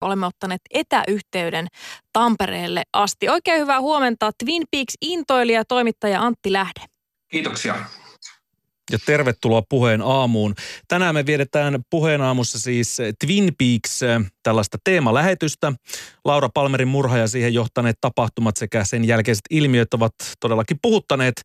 olemme ottaneet etäyhteyden Tampereelle asti. Oikein hyvää huomenta Twin Peaks-intoilija toimittaja Antti Lähde. Kiitoksia ja tervetuloa puheen aamuun. Tänään me viedetään puheen aamussa siis Twin Peaks tällaista teemalähetystä. Laura Palmerin murha ja siihen johtaneet tapahtumat sekä sen jälkeiset ilmiöt ovat todellakin puhuttaneet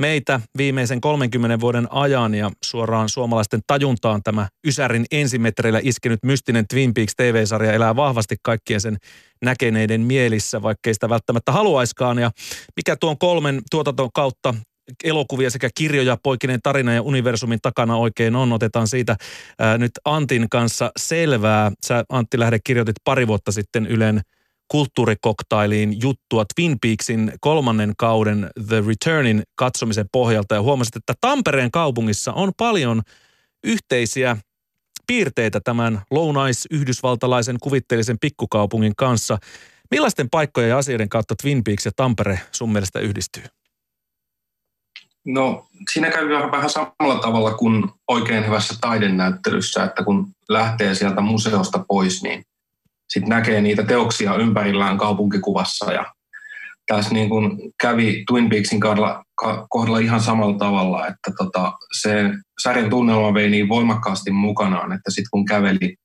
meitä viimeisen 30 vuoden ajan ja suoraan suomalaisten tajuntaan tämä Ysärin ensimetreillä iskenyt mystinen Twin Peaks TV-sarja elää vahvasti kaikkien sen näkeneiden mielissä, vaikkei sitä välttämättä haluaiskaan. Ja mikä tuon kolmen tuotanton kautta elokuvia sekä kirjoja, poikinen tarina ja universumin takana oikein on. Otetaan siitä ää, nyt Antin kanssa selvää. Sä Antti Lähde kirjoitit pari vuotta sitten Ylen kulttuurikoktailiin juttua Twin Peaksin kolmannen kauden The Returnin katsomisen pohjalta ja huomasit, että Tampereen kaupungissa on paljon yhteisiä piirteitä tämän lounais-yhdysvaltalaisen kuvitteellisen pikkukaupungin kanssa. Millaisten paikkojen ja asioiden kautta Twin Peaks ja Tampere sun mielestä yhdistyy? No siinä käy vähän samalla tavalla kuin oikein hyvässä taidenäyttelyssä, että kun lähtee sieltä museosta pois, niin sitten näkee niitä teoksia ympärillään kaupunkikuvassa ja tässä niin kuin kävi Twin Peaksin kohdalla, kohdalla ihan samalla tavalla, että tota, se sarjan tunnelma vei niin voimakkaasti mukanaan, että sitten kun käveli,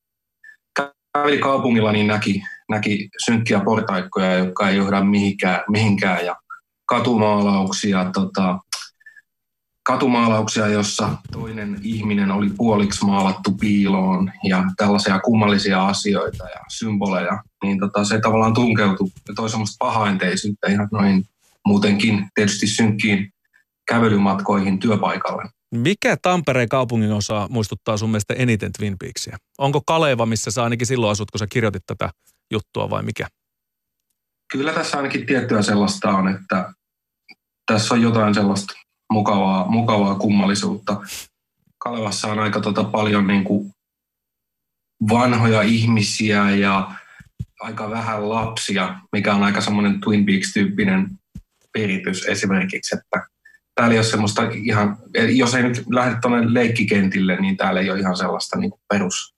käveli kaupungilla, niin näki, näki synkkiä portaikkoja, jotka ei johda mihinkään, mihinkään ja katumaalauksia, tota, katumaalauksia, jossa toinen ihminen oli puoliksi maalattu piiloon ja tällaisia kummallisia asioita ja symboleja, niin tota, se tavallaan tunkeutui ja toi semmoista pahaenteisyyttä ihan noin muutenkin tietysti synkkiin kävelymatkoihin työpaikalle. Mikä Tampereen kaupungin osa muistuttaa sun mielestä eniten Twin Peaksia? Onko Kaleva, missä sä ainakin silloin asut, kun sä kirjoitit tätä juttua vai mikä? Kyllä tässä ainakin tiettyä sellaista on, että tässä on jotain sellaista mukavaa, mukavaa kummallisuutta. Kalevassa on aika tota paljon niin kuin vanhoja ihmisiä ja aika vähän lapsia, mikä on aika semmoinen Twin Peaks-tyyppinen peritys esimerkiksi, että täällä ei ole semmoista ihan, jos ei nyt lähde tuonne leikkikentille, niin täällä ei ole ihan sellaista niin perus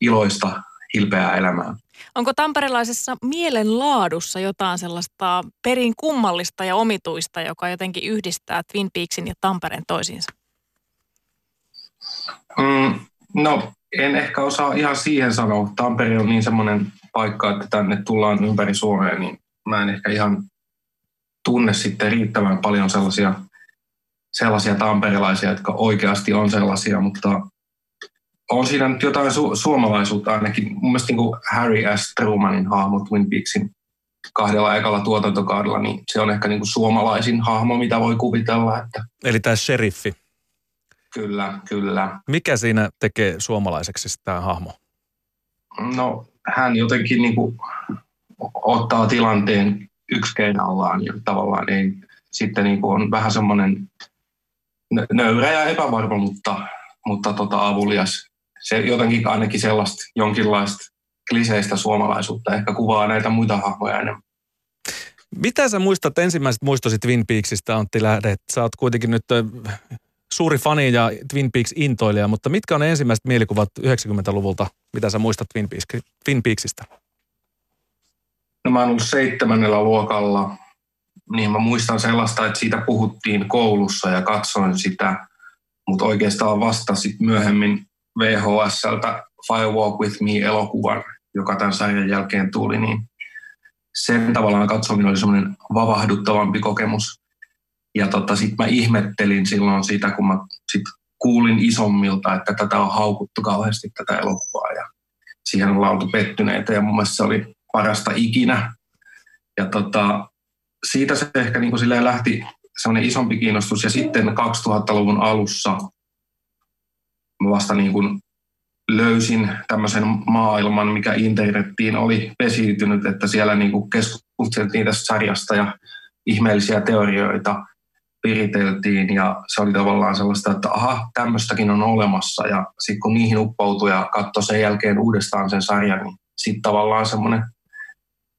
iloista, hilpeää elämää. Onko tamperelaisessa mielenlaadussa jotain sellaista perin kummallista ja omituista, joka jotenkin yhdistää Twin Peaksin ja Tampereen toisiinsa? Mm, no, en ehkä osaa ihan siihen sanoa. Tampere on niin semmoinen paikka, että tänne tullaan ympäri Suomea, niin mä en ehkä ihan tunne sitten riittävän paljon sellaisia, sellaisia tamperilaisia, jotka oikeasti on sellaisia, mutta on siinä nyt jotain su- suomalaisuutta ainakin. Mun mielestä niin kuin Harry S. Trumanin hahmo Twin Peaksin kahdella ekalla tuotantokaudella, niin se on ehkä niin kuin suomalaisin hahmo, mitä voi kuvitella. Että... Eli tämä sheriffi. Kyllä, kyllä. Mikä siinä tekee suomalaiseksi tämä hahmo? No, hän jotenkin niin kuin ottaa tilanteen yksi keinallaan ja tavallaan ei sitten niin kuin on vähän semmoinen nöyrä ja epävarma, mutta, mutta tota avulias se jotenkin ainakin sellaista jonkinlaista kliseistä suomalaisuutta ehkä kuvaa näitä muita hahmoja enemmän. Mitä sä muistat ensimmäiset muistosi Twin Peaksista, Antti Lähde? Sä oot kuitenkin nyt suuri fani ja Twin Peaks intoilija, mutta mitkä on ne ensimmäiset mielikuvat 90-luvulta, mitä sä muistat Twin, Peaks, Twin Peaksista? No mä oon ollut seitsemännellä luokalla, niin mä muistan sellaista, että siitä puhuttiin koulussa ja katsoin sitä, mutta oikeastaan vasta sitten myöhemmin VHSltä Firewalk With Me-elokuvan, joka tämän sarjan jälkeen tuli, niin sen tavallaan katsominen oli semmoinen vavahduttavampi kokemus. Ja tota, sitten mä ihmettelin silloin sitä, kun mä sit kuulin isommilta, että tätä on haukuttu kauheasti tätä elokuvaa ja siihen on oltu pettyneitä ja mun mielestä se oli parasta ikinä. Ja tota, siitä se ehkä niin kuin lähti semmoinen isompi kiinnostus ja sitten 2000-luvun alussa vasta niin kuin löysin tämmöisen maailman, mikä internettiin oli pesiytynyt, että siellä niin kuin keskusteltiin tästä sarjasta ja ihmeellisiä teorioita piriteltiin ja se oli tavallaan sellaista, että aha, tämmöistäkin on olemassa ja sitten kun niihin uppoutui ja katsoi sen jälkeen uudestaan sen sarjan, niin sitten tavallaan semmoinen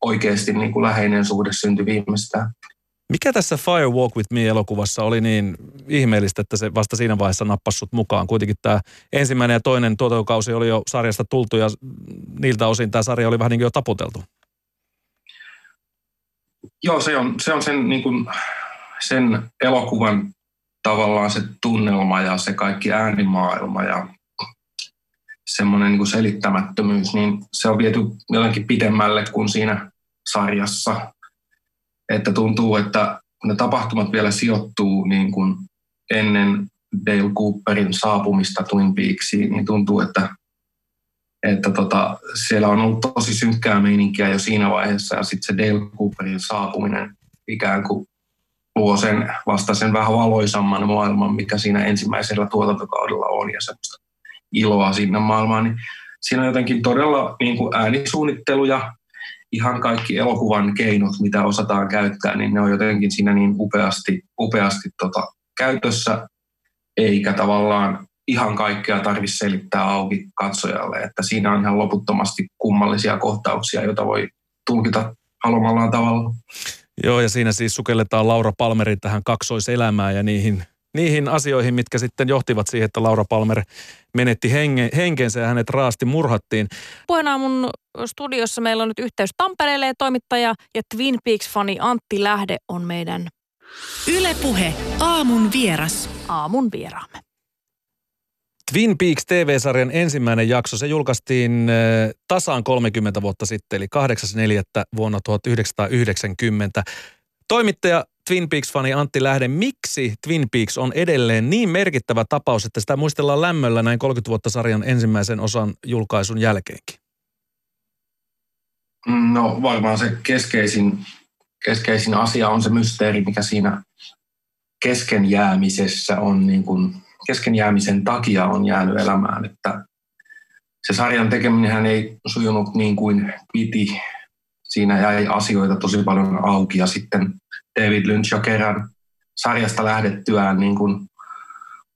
oikeasti niin kuin läheinen suhde syntyi viimeistään. Mikä tässä Fire Walk With Me-elokuvassa oli niin ihmeellistä, että se vasta siinä vaiheessa nappasi sut mukaan? Kuitenkin tämä ensimmäinen ja toinen tuotantokausi oli jo sarjasta tultu ja niiltä osin tämä sarja oli vähän niin kuin jo taputeltu. Joo, se on, se on sen, niin kuin, sen elokuvan tavallaan se tunnelma ja se kaikki äänimaailma ja semmoinen niin kuin selittämättömyys, niin se on viety jotenkin pidemmälle kuin siinä sarjassa. Että tuntuu, että ne tapahtumat vielä sijoittuu niin kuin ennen Dale Cooperin saapumista Twin Peaksiin, niin tuntuu, että, että tota, siellä on ollut tosi synkkää meininkiä jo siinä vaiheessa ja sitten se Dale Cooperin saapuminen ikään kuin luo sen vasta sen vähän valoisamman maailman, mikä siinä ensimmäisellä tuotantokaudella on ja semmoista iloa sinne maailmaan, niin siinä on jotenkin todella niin kuin äänisuunnittelu ja ihan kaikki elokuvan keinot, mitä osataan käyttää, niin ne on jotenkin siinä niin upeasti, upeasti tota, käytössä, eikä tavallaan ihan kaikkea tarvitse selittää auki katsojalle, että siinä on ihan loputtomasti kummallisia kohtauksia, joita voi tulkita haluamallaan tavalla. Joo, ja siinä siis sukelletaan Laura Palmerin tähän kaksoiselämään ja niihin, niihin asioihin, mitkä sitten johtivat siihen, että Laura Palmer menetti henge, henkensä ja hänet raasti murhattiin. mun studiossa meillä on nyt yhteys Tampereelle ja toimittaja ja Twin Peaks-fani Antti Lähde on meidän Ylepuhe aamun vieras. Aamun vieraamme. Twin Peaks TV-sarjan ensimmäinen jakso, se julkaistiin äh, tasaan 30 vuotta sitten, eli 8.4. vuonna 1990. Toimittaja Twin Peaks-fani Antti Lähde, miksi Twin Peaks on edelleen niin merkittävä tapaus, että sitä muistellaan lämmöllä näin 30 vuotta sarjan ensimmäisen osan julkaisun jälkeenkin? No varmaan se keskeisin, keskeisin asia on se mysteeri, mikä siinä kesken jäämisessä on niin kuin kesken jäämisen takia on jäänyt elämään, että se sarjan tekeminen ei sujunut niin kuin piti. Siinä jäi asioita tosi paljon auki ja sitten David Lynch jo kerran sarjasta lähdettyään niin kuin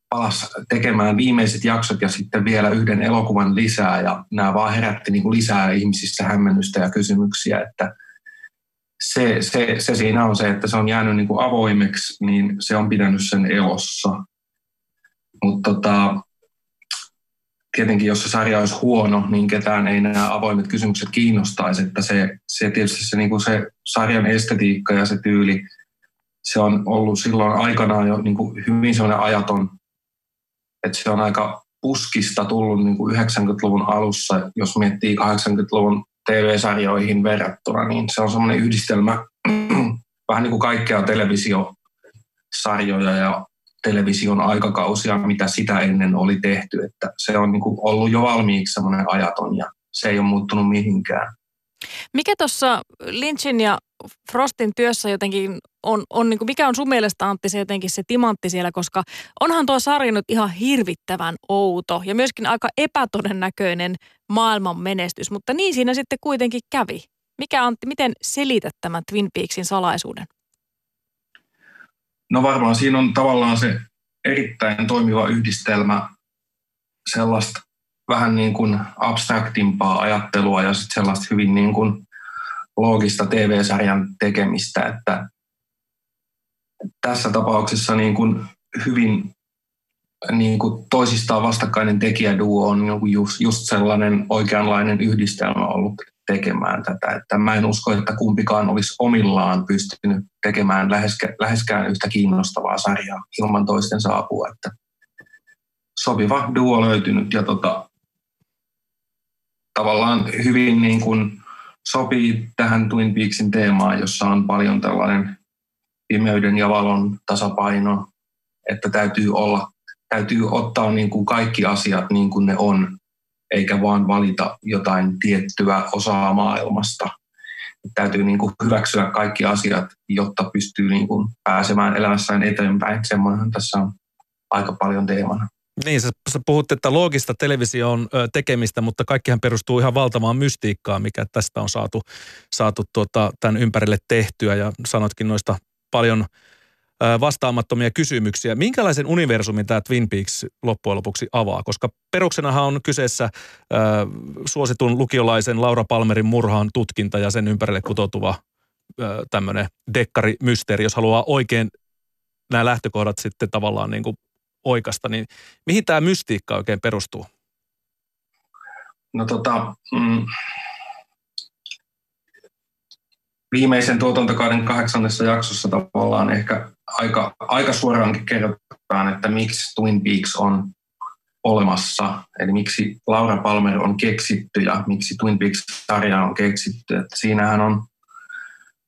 palas tekemään viimeiset jaksot ja sitten vielä yhden elokuvan lisää ja nämä vaan herätti niin kuin lisää ihmisissä hämmennystä ja kysymyksiä, että se, se, se siinä on se, että se on jäänyt niin kuin avoimeksi, niin se on pitänyt sen elossa. Mutta tota, tietenkin jos se sarja olisi huono, niin ketään ei nämä avoimet kysymykset kiinnostaisi. Että se, se tietysti se, niin kuin se sarjan estetiikka ja se tyyli, se on ollut silloin aikanaan jo niin kuin hyvin sellainen ajaton, että se on aika puskista tullut niin kuin 90-luvun alussa, jos miettii 80-luvun TV-sarjoihin verrattuna, niin se on semmoinen yhdistelmä vähän niin kuin kaikkea televisiosarjoja ja television aikakausia, mitä sitä ennen oli tehty. Että se on niin kuin ollut jo valmiiksi semmoinen ajaton ja se ei ole muuttunut mihinkään. Mikä tuossa Lynchin ja Frostin työssä jotenkin on, on niin kuin, mikä on sun mielestä Antti se jotenkin se timantti siellä, koska onhan tuo sarja nyt ihan hirvittävän outo ja myöskin aika epätodennäköinen maailman menestys, mutta niin siinä sitten kuitenkin kävi. Mikä Antti, miten selität tämän Twin Peaksin salaisuuden? No varmaan siinä on tavallaan se erittäin toimiva yhdistelmä sellaista vähän niin kuin abstraktimpaa ajattelua ja sitten sellaista hyvin niin kuin loogista TV-sarjan tekemistä, että tässä tapauksessa niin kuin hyvin niin kuin toisistaan vastakkainen tekijäduo on just, just sellainen oikeanlainen yhdistelmä ollut tekemään tätä. Että mä en usko, että kumpikaan olisi omillaan pystynyt tekemään läheskä, läheskään yhtä kiinnostavaa sarjaa ilman toisten saapua. Että sopiva duo löytynyt ja tota, tavallaan hyvin niin kuin sopii tähän Twin Peaksin teemaan, jossa on paljon tällainen pimeyden ja valon tasapaino, että täytyy olla, täytyy ottaa niin kuin kaikki asiat niin kuin ne on eikä vaan valita jotain tiettyä osaa maailmasta. Täytyy niin kuin hyväksyä kaikki asiat, jotta pystyy niin kuin pääsemään elämässään eteenpäin. Semmoinen tässä on aika paljon teemana. Niin, sä, puhut, että loogista television tekemistä, mutta kaikkihan perustuu ihan valtavaan mystiikkaan, mikä tästä on saatu, saatu tuota, tämän ympärille tehtyä. Ja sanotkin noista paljon vastaamattomia kysymyksiä. Minkälaisen universumin tämä Twin Peaks loppujen lopuksi avaa? Koska peruksenahan on kyseessä äh, suositun lukiolaisen Laura Palmerin murhaan tutkinta ja sen ympärille kutoutuva tämmöinen dekkari-mysteeri, jos haluaa oikein nämä lähtökohdat sitten tavallaan niin kuin oikasta, niin mihin tämä mystiikka oikein perustuu? No tota, mm, viimeisen tuotantokauden kahdeksannessa jaksossa tavallaan ehkä aika, aika suoraankin kerrotaan, että miksi Twin Peaks on olemassa, eli miksi Laura Palmer on keksitty ja miksi Twin Peaks-sarja on keksitty. Että siinähän on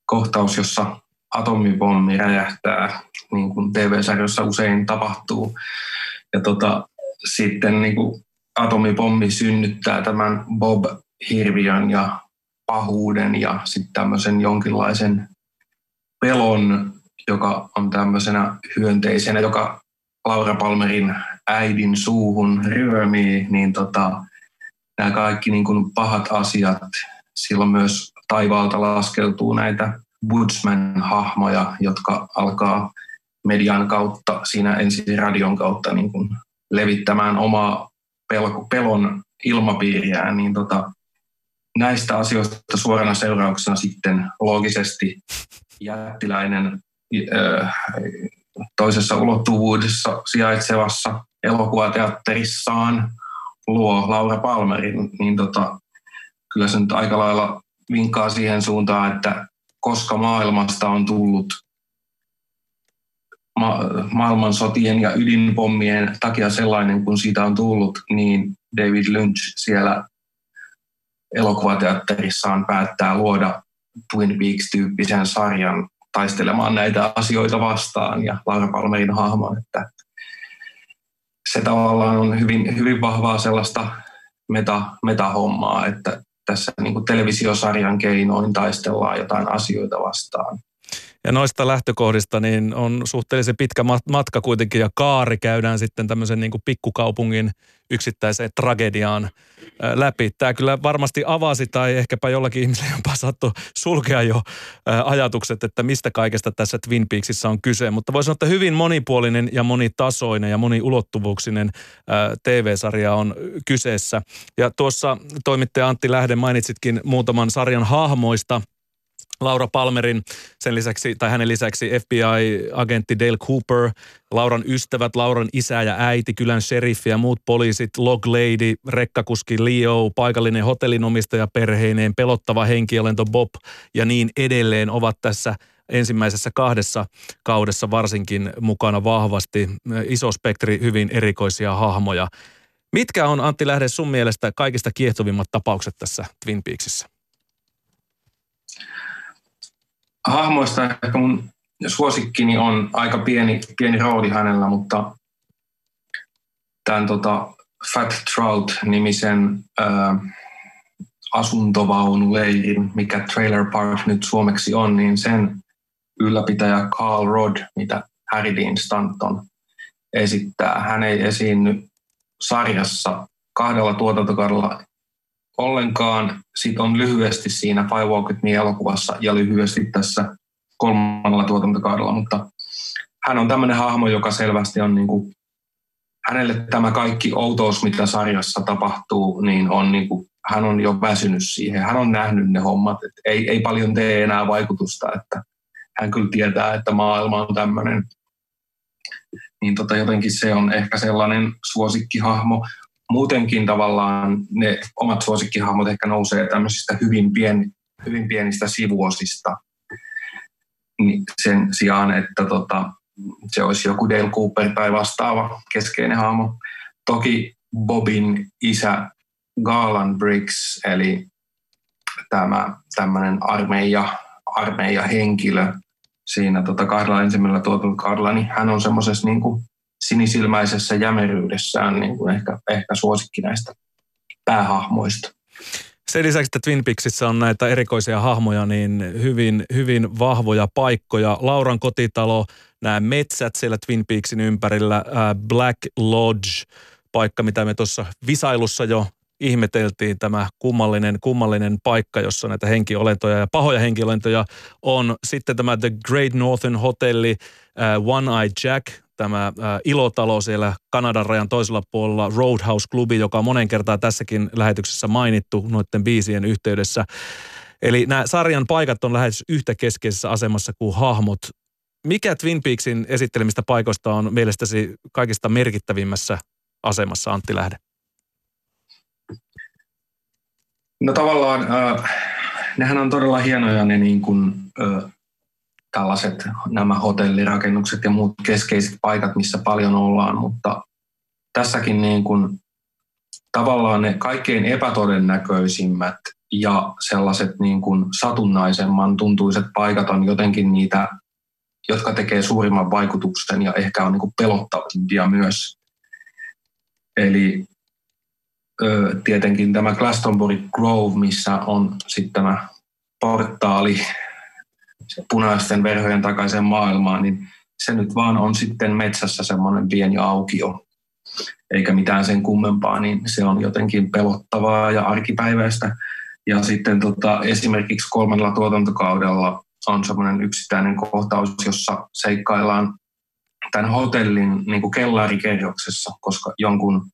kohtaus, jossa atomipommi räjähtää, niin kuin TV-sarjoissa usein tapahtuu. Ja tota, sitten niin kuin atomipommi synnyttää tämän Bob-hirviön ja pahuuden ja sitten tämmöisen jonkinlaisen pelon, joka on tämmöisenä hyönteisenä, joka Laura Palmerin äidin suuhun ryömii, niin tota, nämä kaikki niin kuin pahat asiat, silloin myös taivaalta laskeutuu näitä Woodsman-hahmoja, jotka alkaa median kautta, siinä ensin radion kautta niin kuin levittämään omaa pelko, pelon ilmapiiriään, niin tota, näistä asioista suorana seurauksena sitten loogisesti jättiläinen toisessa ulottuvuudessa sijaitsevassa elokuvateatterissaan luo Laura Palmerin, niin tota, kyllä se nyt aika lailla vinkkaa siihen suuntaan, että koska maailmasta on tullut ma- maailmansotien ja ydinpommien takia sellainen, kun siitä on tullut, niin David Lynch siellä elokuvateatterissaan päättää luoda Twin Peaks-tyyppisen sarjan taistelemaan näitä asioita vastaan ja Laura Palmerin hahmo, että se tavallaan on hyvin, hyvin vahvaa sellaista meta, metahommaa, että tässä niin kuin televisiosarjan keinoin taistellaan jotain asioita vastaan. Ja noista lähtökohdista niin on suhteellisen pitkä matka kuitenkin ja kaari käydään sitten tämmöisen niin kuin pikkukaupungin yksittäiseen tragediaan läpi. Tämä kyllä varmasti avasi tai ehkäpä jollakin ihmisellä jopa saattoi sulkea jo ajatukset, että mistä kaikesta tässä Twin Peaksissa on kyse. Mutta voisi sanoa, että hyvin monipuolinen ja monitasoinen ja moniulottuvuuksinen TV-sarja on kyseessä. Ja tuossa toimittaja Antti Lähde mainitsitkin muutaman sarjan hahmoista – Laura Palmerin, sen lisäksi, tai hänen lisäksi FBI-agentti Dale Cooper, Lauran ystävät, Lauran isä ja äiti, kylän sheriffi ja muut poliisit, log lady, rekkakuski Leo, paikallinen hotellinomistaja perheineen, pelottava henkiolento Bob ja niin edelleen ovat tässä ensimmäisessä kahdessa kaudessa varsinkin mukana vahvasti. Iso spektri hyvin erikoisia hahmoja. Mitkä on Antti Lähde sun mielestä kaikista kiehtovimmat tapaukset tässä Twin Peaksissa? Hahmoista ehkä mun suosikkini on aika pieni, pieni rooli hänellä, mutta tämän tota, Fat Trout-nimisen ää, asuntovaunuleirin, mikä Trailer Park nyt suomeksi on, niin sen ylläpitäjä Carl Rod, mitä Harry Dean Stanton esittää. Hän ei esiinny sarjassa kahdella tuotantokaudella ollenkaan. Sitten on lyhyesti siinä Five Walk Me-elokuvassa ja lyhyesti tässä kolmannella tuotantokaudella, mutta hän on tämmöinen hahmo, joka selvästi on niin kuin, hänelle tämä kaikki outous, mitä sarjassa tapahtuu, niin on niin kuin, hän on jo väsynyt siihen. Hän on nähnyt ne hommat, että ei, ei paljon tee enää vaikutusta, että hän kyllä tietää, että maailma on tämmöinen. Niin tota, jotenkin se on ehkä sellainen suosikkihahmo muutenkin tavallaan ne omat suosikkihahmot ehkä nousee tämmöisistä hyvin, pien, hyvin pienistä sivuosista niin sen sijaan, että tota, se olisi joku Dale Cooper tai vastaava keskeinen hahmo. Toki Bobin isä Garland Briggs, eli tämä tämmöinen armeija, armeija henkilö siinä tota kahdella ensimmäisellä tuotantokaudella, niin hän on semmoisessa niin kuin sinisilmäisessä jämeryydessään niin kuin ehkä, ehkä suosikki näistä päähahmoista. Sen lisäksi, että Twin Peaksissa on näitä erikoisia hahmoja, niin hyvin, hyvin vahvoja paikkoja. Lauran kotitalo, nämä metsät siellä Twin Peaksin ympärillä, Black Lodge, paikka, mitä me tuossa visailussa jo ihmeteltiin, tämä kummallinen, kummallinen paikka, jossa näitä henkiolentoja ja pahoja henkiolentoja on. Sitten tämä The Great Northern Hotelli, One Eye Jack, tämä ä, ilotalo siellä Kanadan rajan toisella puolella, Roadhouse-klubi, joka on monen kertaa tässäkin lähetyksessä mainittu noiden biisien yhteydessä. Eli nämä sarjan paikat on lähes yhtä keskeisessä asemassa kuin hahmot. Mikä Twin Peaksin esittelemistä paikoista on mielestäsi kaikista merkittävimmässä asemassa, Antti Lähde? No tavallaan äh, nehän on todella hienoja ne niin kuin, äh, tällaiset nämä hotellirakennukset ja muut keskeiset paikat, missä paljon ollaan, mutta tässäkin niin kuin, tavallaan ne kaikkein epätodennäköisimmät ja sellaiset niin kuin satunnaisemman tuntuiset paikat on jotenkin niitä, jotka tekee suurimman vaikutuksen ja ehkä on niin kuin pelottavimpia myös. Eli tietenkin tämä Glastonbury Grove, missä on sitten tämä portaali punaisten verhojen takaisin maailmaan, niin se nyt vaan on sitten metsässä semmoinen pieni aukio, eikä mitään sen kummempaa, niin se on jotenkin pelottavaa ja arkipäiväistä. Ja sitten tota, esimerkiksi kolmannella tuotantokaudella on semmoinen yksittäinen kohtaus, jossa seikkaillaan tämän hotellin niin kuin kellarikerroksessa, koska jonkun,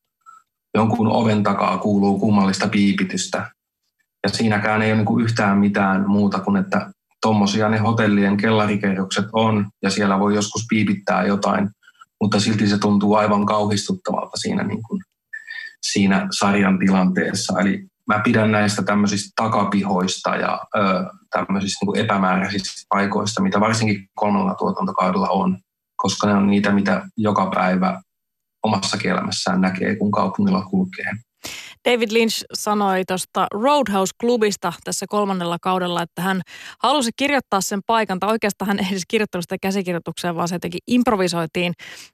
jonkun oven takaa kuuluu kummallista piipitystä. Ja siinäkään ei ole niin yhtään mitään muuta kuin, että tuommoisia ne hotellien kellarikerrokset on, ja siellä voi joskus piipittää jotain, mutta silti se tuntuu aivan kauhistuttavalta siinä, niin kuin, siinä sarjan tilanteessa. Eli mä pidän näistä tämmöisistä takapihoista ja ö, tämmöisistä niin epämääräisistä paikoista, mitä varsinkin kolmella tuotantokaudella on, koska ne on niitä, mitä joka päivä omassa elämässään näkee, kun kaupungilla kulkee. David Lynch sanoi tuosta Roadhouse-klubista tässä kolmannella kaudella, että hän halusi kirjoittaa sen paikan, tai oikeastaan hän ei edes kirjoittanut sitä käsikirjoitukseen, vaan se jotenkin improvisoitiin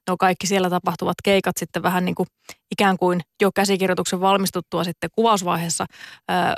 no kaikki siellä tapahtuvat keikat sitten vähän niin kuin ikään kuin jo käsikirjoituksen valmistuttua sitten kuvausvaiheessa ää,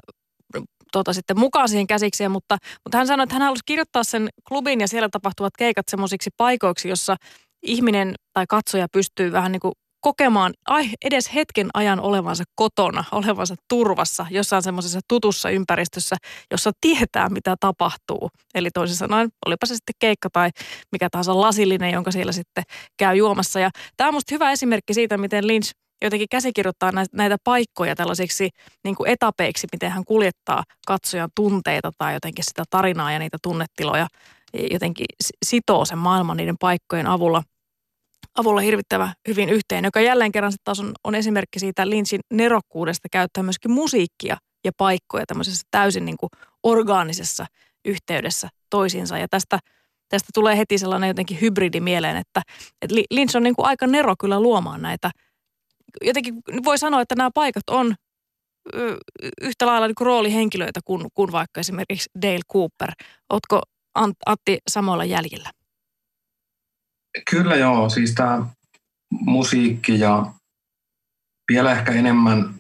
tuota, sitten mukaan siihen käsikseen, mutta, mutta hän sanoi, että hän halusi kirjoittaa sen klubin ja siellä tapahtuvat keikat semmoisiksi paikoiksi, jossa ihminen tai katsoja pystyy vähän niin kuin kokemaan ai, edes hetken ajan olevansa kotona, olevansa turvassa jossain semmoisessa tutussa ympäristössä, jossa tietää, mitä tapahtuu. Eli toisin sanoen, olipa se sitten keikka tai mikä tahansa lasillinen, jonka siellä sitten käy juomassa. Ja tämä on musta hyvä esimerkki siitä, miten Lynch jotenkin käsikirjoittaa näitä paikkoja tällaisiksi niin kuin etapeiksi, miten hän kuljettaa katsojan tunteita tai jotenkin sitä tarinaa ja niitä tunnetiloja jotenkin sitoo sen maailman niiden paikkojen avulla – avulla hirvittävä hyvin yhteen, joka jälleen kerran sitten taas on, on esimerkki siitä Lynchin nerokkuudesta käyttää myöskin musiikkia ja paikkoja tämmöisessä täysin niin kuin orgaanisessa yhteydessä toisiinsa. Ja tästä, tästä tulee heti sellainen jotenkin hybridi mieleen, että, että Lynch on niin kuin aika nero kyllä luomaan näitä. Jotenkin voi sanoa, että nämä paikat on yhtä lailla niin kuin roolihenkilöitä kuin, kuin vaikka esimerkiksi Dale Cooper. Oletko Antti samoilla jäljillä? Kyllä joo, siis tämä musiikki ja vielä ehkä enemmän,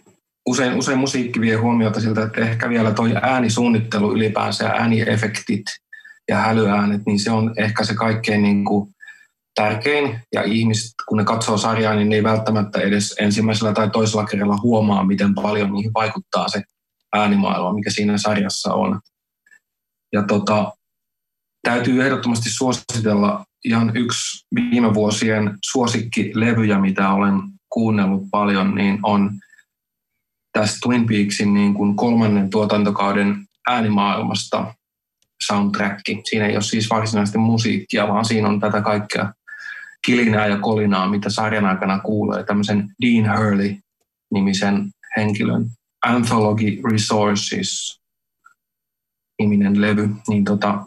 usein, usein musiikki vie huomiota siltä, että ehkä vielä toi äänisuunnittelu ylipäänsä ja ääniefektit ja hälyäänet, niin se on ehkä se kaikkein niin kuin tärkein. Ja ihmiset, kun ne katsoo sarjaa, niin ne ei välttämättä edes ensimmäisellä tai toisella kerralla huomaa, miten paljon niihin vaikuttaa se äänimaailma, mikä siinä sarjassa on. Ja tota, täytyy ehdottomasti suositella ihan yksi viime vuosien suosikkilevyjä, mitä olen kuunnellut paljon, niin on tästä Twin Peaksin niin kuin kolmannen tuotantokauden äänimaailmasta soundtrack. Siinä ei ole siis varsinaisesti musiikkia, vaan siinä on tätä kaikkea kilinää ja kolinaa, mitä sarjan aikana kuulee. Tämmöisen Dean Hurley-nimisen henkilön Anthology Resources niminen levy, niin tota,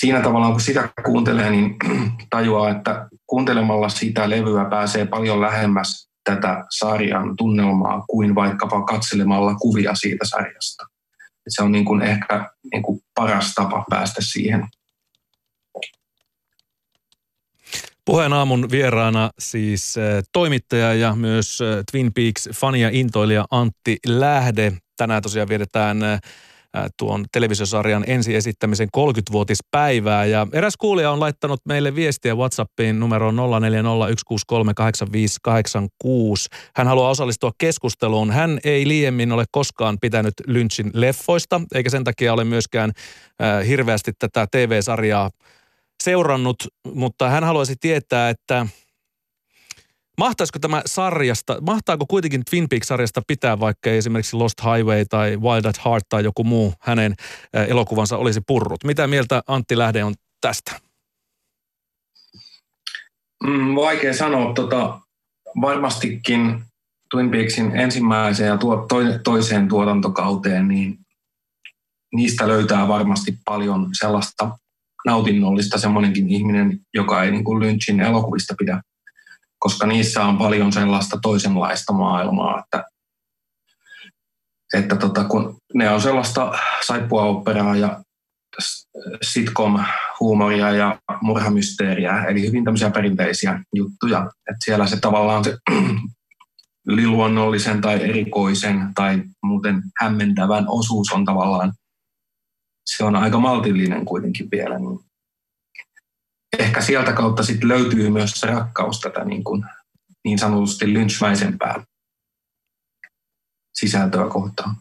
siinä tavallaan kun sitä kuuntelee, niin tajuaa, että kuuntelemalla sitä levyä pääsee paljon lähemmäs tätä sarjan tunnelmaa kuin vaikkapa katselemalla kuvia siitä sarjasta. Se on niin kuin ehkä niin kuin paras tapa päästä siihen. Puheen aamun vieraana siis eh, toimittaja ja myös eh, Twin Peaks fani ja intoilija Antti Lähde. Tänään tosiaan vietetään eh, tuon televisiosarjan ensi esittämisen 30-vuotispäivää. Ja eräs kuulija on laittanut meille viestiä WhatsAppiin numeroon 0401638586. Hän haluaa osallistua keskusteluun. Hän ei liiemmin ole koskaan pitänyt Lynchin leffoista, eikä sen takia ole myöskään äh, hirveästi tätä TV-sarjaa seurannut, mutta hän haluaisi tietää, että Mahtaisiko tämä sarjasta, mahtaako kuitenkin Twin Peaks-sarjasta pitää, vaikka esimerkiksi Lost Highway tai Wild at Heart tai joku muu hänen elokuvansa olisi purrut? Mitä mieltä Antti Lähde on tästä? Mm, vaikea sanoa. Tota, varmastikin Twin Peaksin ensimmäiseen ja tuo, toiseen tuotantokauteen, niin niistä löytää varmasti paljon sellaista nautinnollista semmoinenkin ihminen, joka ei niin kuin Lynchin elokuvista pidä, koska niissä on paljon sellaista toisenlaista maailmaa, että, että tota, kun ne on sellaista saippua-operaa ja sitcom-huumoria ja murhamysteeriä, eli hyvin tämmöisiä perinteisiä juttuja. Että siellä se tavallaan se yliluonnollisen tai erikoisen tai muuten hämmentävän osuus on tavallaan, se on aika maltillinen kuitenkin vielä. Niin ehkä sieltä kautta sitten löytyy myös se rakkaus tätä niin, kuin, niin sanotusti lynchmäisempää sisältöä kohtaan.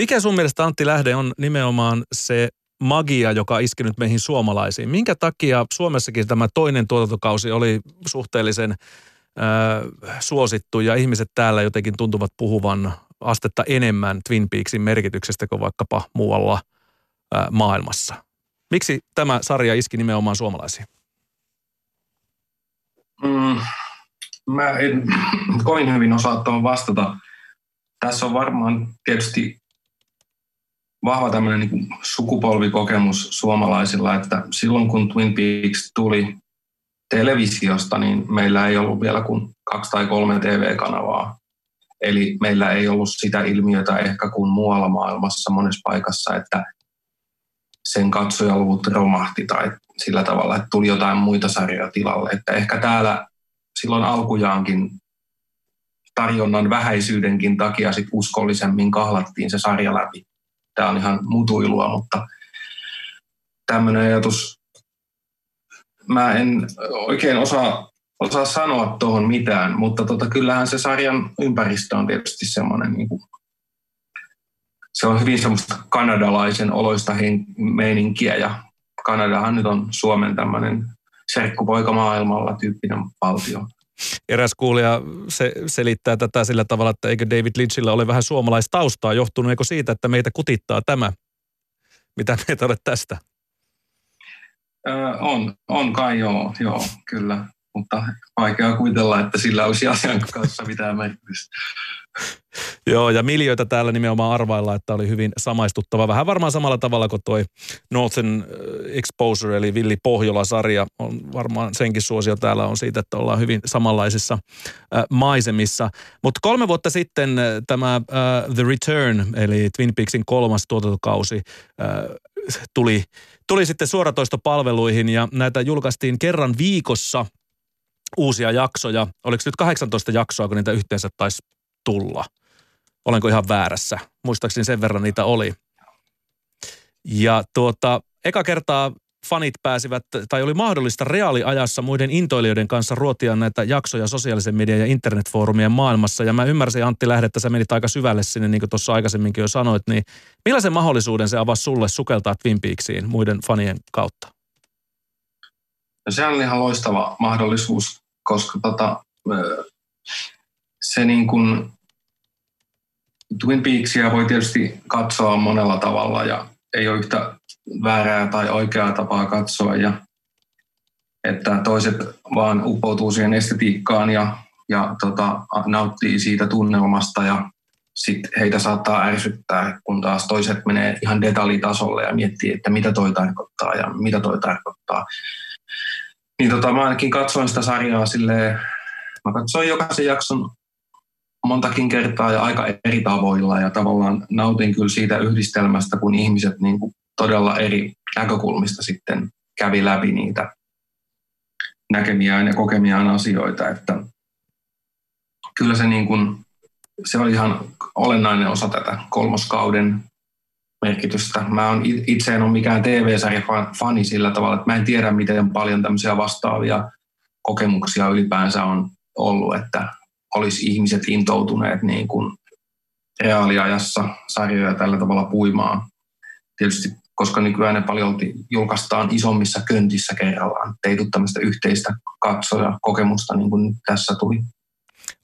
Mikä sun mielestä Antti Lähde on nimenomaan se magia, joka on iskenyt meihin suomalaisiin? Minkä takia Suomessakin tämä toinen tuotantokausi oli suhteellisen äh, suosittu ja ihmiset täällä jotenkin tuntuvat puhuvan astetta enemmän Twin Peaksin merkityksestä kuin vaikkapa muualla äh, maailmassa? Miksi tämä sarja iski nimenomaan suomalaisiin? Mm, mä en kovin hyvin osaa tuohon vastata. Tässä on varmaan tietysti vahva tämmöinen niin sukupolvikokemus suomalaisilla, että silloin kun Twin Peaks tuli televisiosta, niin meillä ei ollut vielä kuin kaksi tai kolme TV-kanavaa. Eli meillä ei ollut sitä ilmiötä ehkä kuin muualla maailmassa monessa paikassa, että sen katsojaluvut romahti tai sillä tavalla, että tuli jotain muita sarjoja tilalle. Että ehkä täällä silloin alkujaankin tarjonnan vähäisyydenkin takia sit uskollisemmin kahlattiin se sarja läpi tämä on ihan mutuilua, mutta tämmöinen ajatus, mä en oikein osaa, osaa sanoa tuohon mitään, mutta tota, kyllähän se sarjan ympäristö on tietysti semmoinen, niin se on hyvin semmoista kanadalaisen oloista meininkiä ja Kanadahan nyt on Suomen tämmöinen serkkupoika maailmalla tyyppinen valtio. Eräs kuulija se, selittää tätä sillä tavalla, että eikö David Lynchillä ole vähän suomalaistaustaa, johtuneeko siitä, että meitä kutittaa tämä? Mitä mieltä olet tästä? Öö, on, on kai joo, joo, kyllä. Mutta vaikea kuvitella, että sillä olisi asian kanssa mitään merkitystä. Joo, ja miljöitä täällä nimenomaan arvailla, että oli hyvin samaistuttava. Vähän varmaan samalla tavalla kuin toi Northern äh, Exposure, eli Villi Pohjola-sarja. On varmaan senkin suosio täällä on siitä, että ollaan hyvin samanlaisissa äh, maisemissa. Mutta kolme vuotta sitten äh, tämä äh, The Return, eli Twin Peaksin kolmas tuotantokausi, äh, tuli, tuli sitten suoratoistopalveluihin ja näitä julkaistiin kerran viikossa uusia jaksoja. Oliko nyt 18 jaksoa, kun niitä yhteensä taisi tulla? Olenko ihan väärässä? Muistaakseni sen verran niitä oli. Ja tuota, eka kertaa fanit pääsivät, tai oli mahdollista reaaliajassa muiden intoilijoiden kanssa ruotia näitä jaksoja sosiaalisen median ja internetfoorumien maailmassa. Ja mä ymmärsin Antti Lähde, että sä menit aika syvälle sinne, niin kuin tuossa aikaisemminkin jo sanoit, niin millaisen mahdollisuuden se avasi sulle sukeltaa Twin Peaksiin muiden fanien kautta? No se on ihan loistava mahdollisuus, koska tota, se niin kuin Twin Peaksia voi tietysti katsoa monella tavalla ja ei ole yhtä väärää tai oikeaa tapaa katsoa ja että toiset vaan uppoutuu siihen estetiikkaan ja, ja tota, nauttii siitä tunnelmasta ja sitten heitä saattaa ärsyttää, kun taas toiset menee ihan detaljitasolle ja miettii, että mitä toi tarkoittaa ja mitä toi tarkoittaa. Niin tota, mä ainakin katsoin sitä sarjaa silleen, mä katsoin jokaisen jakson montakin kertaa ja aika eri tavoilla ja tavallaan nautin kyllä siitä yhdistelmästä, kun ihmiset niin kuin todella eri näkökulmista sitten kävi läpi niitä näkemiään ja kokemiaan asioita, että kyllä se, niin kuin, se oli ihan olennainen osa tätä kolmoskauden merkitystä. Mä on, itse en ole mikään TV-sarjafani sillä tavalla, että mä en tiedä, miten paljon tämmöisiä vastaavia kokemuksia ylipäänsä on ollut, että olisi ihmiset intoutuneet niin kuin reaaliajassa sarjoja tällä tavalla puimaan. Tietysti koska nykyään ne paljon julkaistaan isommissa köntissä kerrallaan. Ei tule tämmöistä yhteistä katsoja kokemusta niin kuin tässä tuli.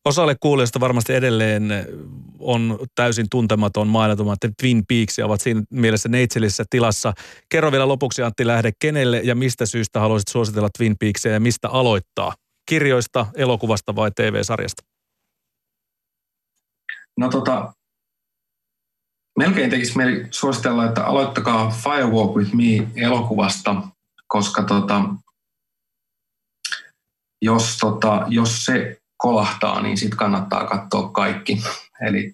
Osalle kuulijoista varmasti edelleen on täysin tuntematon maailmantuma, että Twin Peaks ovat siinä mielessä neitsellisessä tilassa. Kerro vielä lopuksi Antti Lähde, kenelle ja mistä syystä haluaisit suositella Twin Peaksia ja mistä aloittaa? Kirjoista, elokuvasta vai TV-sarjasta? No tota, melkein tekisi mieli suositella, että aloittakaa Firewalk with Me elokuvasta, koska tota, jos, tota, jos se kolahtaa, niin sitten kannattaa katsoa kaikki. Eli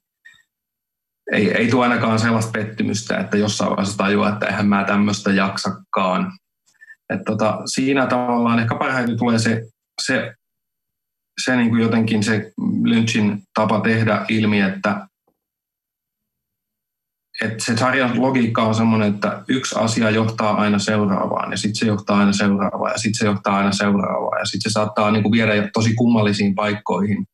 ei, ei tule ainakaan sellaista pettymystä, että jossain vaiheessa tajuaa, että eihän mä tämmöistä jaksakaan. Et tota, siinä tavallaan ehkä parhaiten tulee se, se, se niin kuin jotenkin se Lynchin tapa tehdä ilmi, että että se sarjan logiikka on semmoinen, että yksi asia johtaa aina seuraavaan ja sitten se johtaa aina seuraavaan ja sitten se johtaa aina seuraavaan ja sitten se saattaa niin kuin viedä tosi kummallisiin paikkoihin.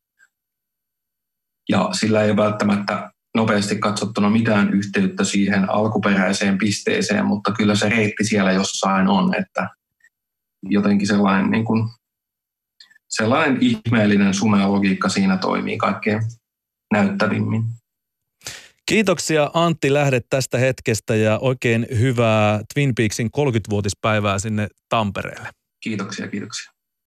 Ja sillä ei välttämättä nopeasti katsottuna mitään yhteyttä siihen alkuperäiseen pisteeseen, mutta kyllä se reitti siellä jossain on, että jotenkin sellainen, niin kuin, sellainen ihmeellinen sumeologiikka siinä toimii kaikkein näyttävimmin. Kiitoksia Antti Lähde tästä hetkestä ja oikein hyvää Twin Peaksin 30-vuotispäivää sinne Tampereelle. Kiitoksia, kiitoksia.